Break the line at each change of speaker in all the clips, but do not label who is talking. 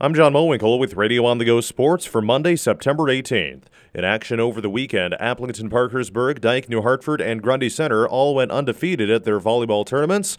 I'm Jon Mohwinkle with Radio on the Go Sports for Monday, September 18th. In action over the weekend, Aplington Parkersburg, Dyke, New Hartford, and Grundy Center all went undefeated at their volleyball tournaments.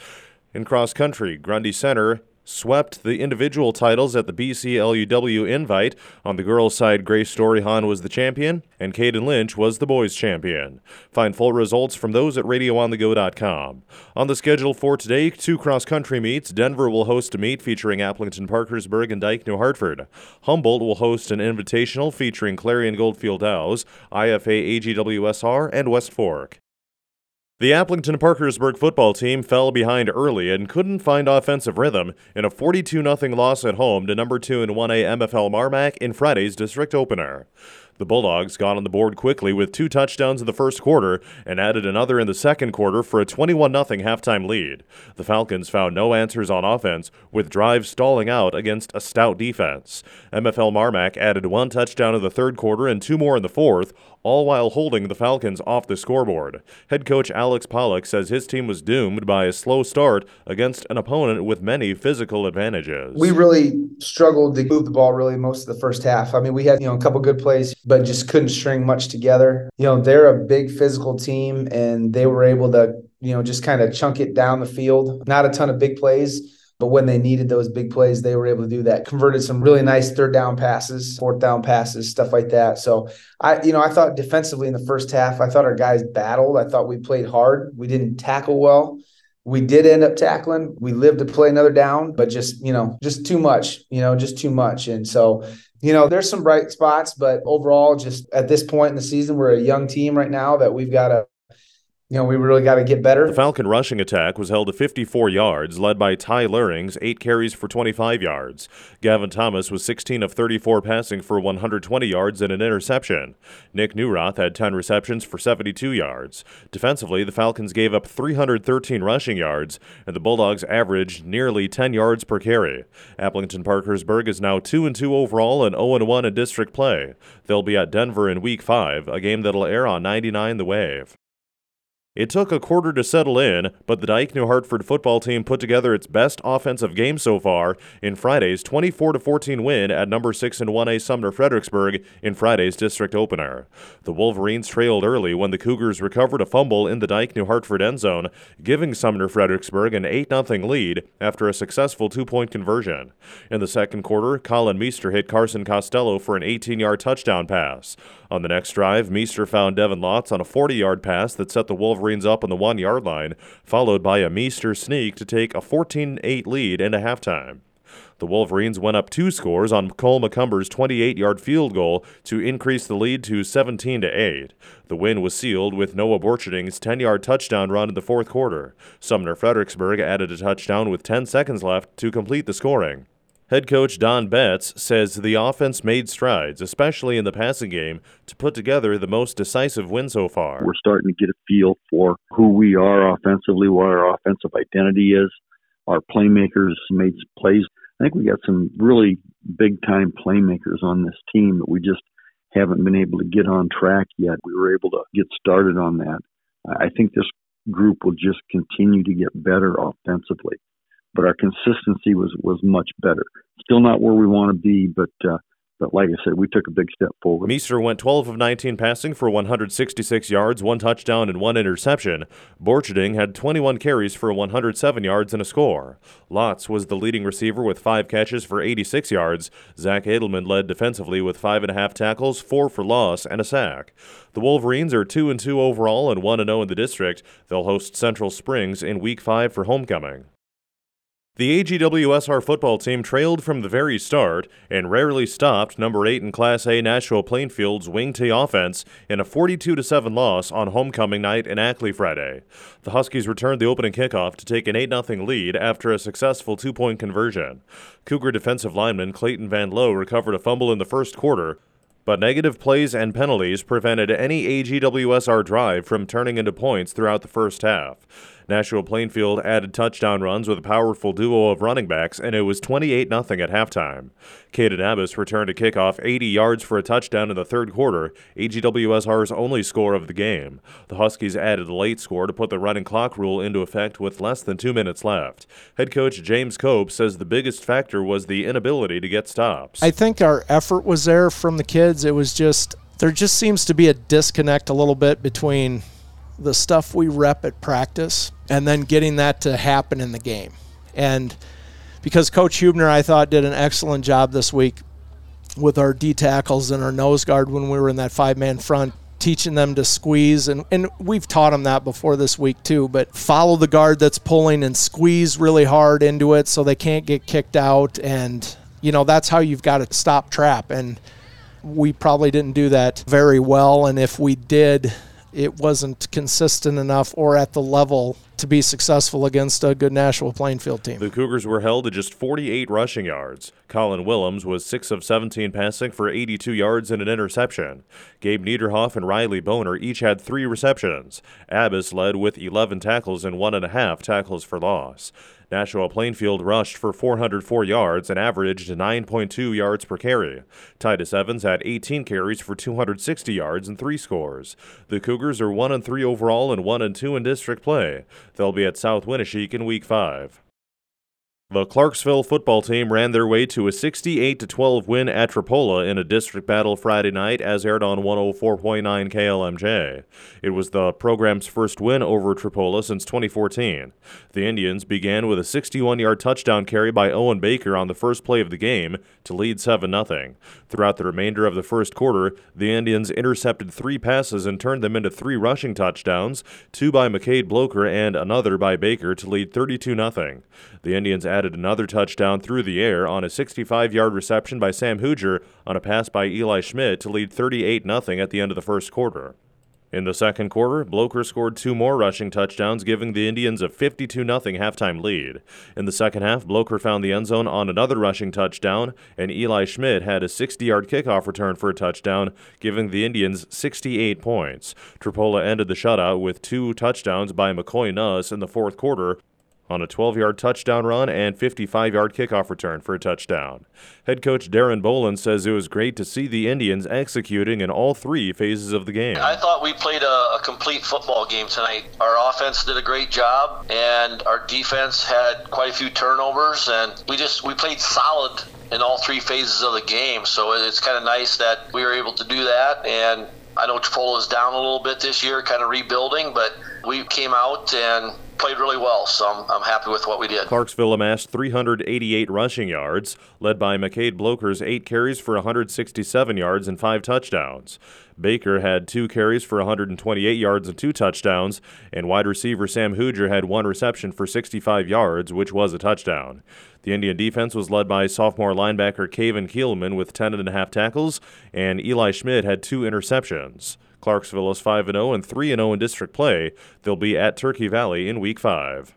In cross country, Grundy Center swept the individual titles at the BCLUW Invite. On the girls' side, Grace Storyhan was the champion, and Caden Lynch was the boys' champion. Find full results from those at RadioOnTheGo.com. On the schedule for today, two cross-country meets. Denver will host a meet featuring Aplington Parkersburg and Dyke, New Hartford. Humboldt will host an invitational featuring Clarion Goldfield Dows, IFA AGWSR, and West Fork. The Aplington Parkersburg football team fell behind early and couldn't find offensive rhythm in a 42 0 loss at home to number 2 and 1A MFL Marmac in Friday's district opener. The Bulldogs got on the board quickly with two touchdowns in the first quarter and added another in the second quarter for a 21 0 halftime lead. The Falcons found no answers on offense, with drives stalling out against a stout defense. MFL Marmac added one touchdown in the third quarter and two more in the fourth, all while holding the Falcons off the scoreboard. Head coach Alex Pollock says his team was doomed by a slow start against an opponent with many physical advantages.
We really struggled to move the ball really most of the first half. I mean, we had, you know, a couple good plays, but just couldn't string much together. You know, they're a big physical team and they were able to, you know, just kind of chunk it down the field. Not a ton of big plays but when they needed those big plays, they were able to do that. Converted some really nice third down passes, fourth down passes, stuff like that. So I, you know, I thought defensively in the first half, I thought our guys battled. I thought we played hard. We didn't tackle well. We did end up tackling. We lived to play another down, but just, you know, just too much, you know, just too much. And so, you know, there's some bright spots, but overall, just at this point in the season, we're a young team right now that we've got to you know, we really got to get better.
The Falcon rushing attack was held to 54 yards, led by Ty Lurings, eight carries for 25 yards. Gavin Thomas was 16 of 34 passing for 120 yards and an interception. Nick Newroth had 10 receptions for 72 yards. Defensively, the Falcons gave up 313 rushing yards, and the Bulldogs averaged nearly 10 yards per carry. Aplington Parkersburg is now 2 and 2 overall and 0 and 1 in district play. They'll be at Denver in Week 5, a game that'll air on 99 The Wave. It took a quarter to settle in, but the Dyke New Hartford football team put together its best offensive game so far in Friday's 24 14 win at number 6 and 1A Sumner Fredericksburg in Friday's district opener. The Wolverines trailed early when the Cougars recovered a fumble in the Dyke New Hartford end zone, giving Sumner Fredericksburg an 8 0 lead after a successful two point conversion. In the second quarter, Colin Meester hit Carson Costello for an 18 yard touchdown pass. On the next drive, Meester found Devin Lotz on a 40 yard pass that set the Wolverines up on the one yard line, followed by a Meester sneak to take a 14 8 lead into halftime. The Wolverines went up two scores on Cole McCumber's 28 yard field goal to increase the lead to 17 8. The win was sealed with Noah Borcherding's 10 yard touchdown run in the fourth quarter. Sumner Fredericksburg added a touchdown with 10 seconds left to complete the scoring. Head coach Don Betts says the offense made strides, especially in the passing game, to put together the most decisive win so far.
We're starting to get a feel for who we are offensively, what our offensive identity is. Our playmakers made plays. I think we got some really big time playmakers on this team that we just haven't been able to get on track yet. We were able to get started on that. I think this group will just continue to get better offensively but our consistency was was much better. Still not where we want to be, but uh, but like I said, we took a big step forward.
Meester went 12 of 19 passing for 166 yards, one touchdown, and one interception. Borcherding had 21 carries for 107 yards and a score. Lotz was the leading receiver with five catches for 86 yards. Zach Edelman led defensively with five and a half tackles, four for loss, and a sack. The Wolverines are 2 and 2 overall and 1 and 0 in the district. They'll host Central Springs in Week 5 for homecoming. The AGWSR football team trailed from the very start and rarely stopped number 8 in Class A Nashua Plainfield's Wing T offense in a 42 7 loss on homecoming night in Ackley Friday. The Huskies returned the opening kickoff to take an 8 0 lead after a successful two point conversion. Cougar defensive lineman Clayton Van Lowe recovered a fumble in the first quarter, but negative plays and penalties prevented any AGWSR drive from turning into points throughout the first half. Nashua Plainfield added touchdown runs with a powerful duo of running backs, and it was 28 0 at halftime. Caden Abbas returned a kickoff 80 yards for a touchdown in the third quarter, AGWSR's only score of the game. The Huskies added a late score to put the running clock rule into effect with less than two minutes left. Head coach James Cope says the biggest factor was the inability to get stops.
I think our effort was there from the kids. It was just, there just seems to be a disconnect a little bit between the stuff we rep at practice and then getting that to happen in the game. And because Coach Hubner, I thought, did an excellent job this week with our D tackles and our nose guard when we were in that five man front, teaching them to squeeze. And, and we've taught them that before this week, too. But follow the guard that's pulling and squeeze really hard into it so they can't get kicked out. And, you know, that's how you've got to stop trap. And we probably didn't do that very well. And if we did, it wasn't consistent enough or at the level to be successful against a good Nashua Plainfield team.
The Cougars were held to just 48 rushing yards. Colin Willems was 6 of 17 passing for 82 yards and an interception. Gabe Niederhoff and Riley Boner each had three receptions. Abbas led with 11 tackles and one and a half tackles for loss. Nashua Plainfield rushed for 404 yards and averaged 9.2 yards per carry. Titus Evans had 18 carries for 260 yards and three scores. The Cougars are 1 and 3 overall and 1 and 2 in district play. They'll be at South Winneshiek in week 5. The Clarksville football team ran their way to a 68 12 win at Tripoli in a district battle Friday night as aired on 104.9 KLMJ. It was the program's first win over Tripoli since 2014. The Indians began with a 61-yard touchdown carry by Owen Baker on the first play of the game to lead 7 0. Throughout the remainder of the first quarter, the Indians intercepted 3 passes and turned them into 3 rushing touchdowns, two by McCade Bloker and another by Baker to lead 32 0. The Indians added another touchdown through the air on a 65 yard reception by Sam Huger on a pass by Eli Schmidt to lead 38 0 at the end of the first quarter. In the second quarter, Bloker scored two more rushing touchdowns, giving the Indians a 52 0 halftime lead. In the second half, Bloker found the end zone on another rushing touchdown, and Eli Schmidt had a 60 yard kickoff return for a touchdown, giving the Indians 68 points. Tripoli ended the shutout with two touchdowns by McCoy Nuss in the fourth quarter, on a 12 yard touchdown run and 55 yard kickoff return for a touchdown. Head coach Darren Boland says it was great to see the Indians executing in all three phases of the game.
I thought we played a, a complete football game tonight. Our offense did a great job, and our defense had quite a few turnovers, and we just we played solid in all three phases of the game. So it's kind of nice that we were able to do that. And I know Tripoli is down a little bit this year, kind of rebuilding, but we came out and played really well, so I'm, I'm happy with what we did.
Clarksville amassed 388 rushing yards, led by McCade Bloker's eight carries for 167 yards and five touchdowns. Baker had two carries for 128 yards and two touchdowns, and wide receiver Sam Hooger had one reception for 65 yards, which was a touchdown. The Indian defense was led by sophomore linebacker Caven Kielman with 10 and a half tackles, and Eli Schmidt had two interceptions. Clarksville is 5 0 and 3 0 in district play. They'll be at Turkey Valley in Week 5.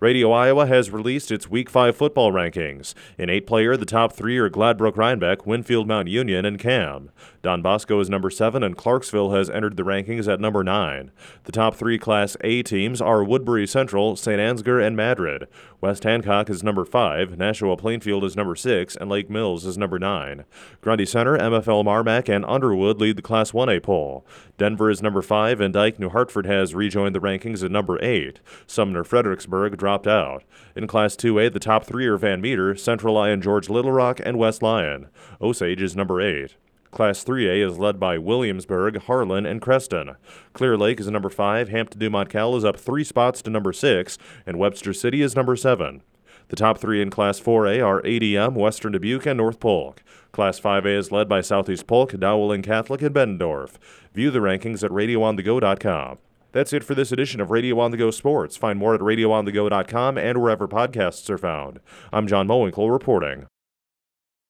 Radio Iowa has released its Week 5 football rankings. In eight player, the top three are Gladbrook Reinbeck, Winfield Mount Union, and Cam. Don Bosco is number 7, and Clarksville has entered the rankings at number 9. The top three Class A teams are Woodbury Central, St. Ansgar, and Madrid. West Hancock is number 5, Nashua Plainfield is number 6, and Lake Mills is number 9. Grundy Center, MFL Marmac, and Underwood lead the Class 1A poll. Denver is number 5, and Dyke New Hartford has rejoined the rankings at number 8. Sumner Fredericksburg dropped out. In Class 2A, the top three are Van Meter, Central Lyon George Little Rock, and West Lyon. Osage is number 8. Class 3A is led by Williamsburg, Harlan, and Creston. Clear Lake is number 5, Hampton Dumont-Cal is up three spots to number 6, and Webster City is number 7. The top three in Class 4A are ADM, Western Dubuque, and North Polk. Class 5A is led by Southeast Polk, Dowling Catholic, and Bettendorf. View the rankings at radioonthego.com. That's it for this edition of Radio on the Go Sports. Find more at radioonthego.com and wherever podcasts are found. I'm Jon Mohwinkle reporting.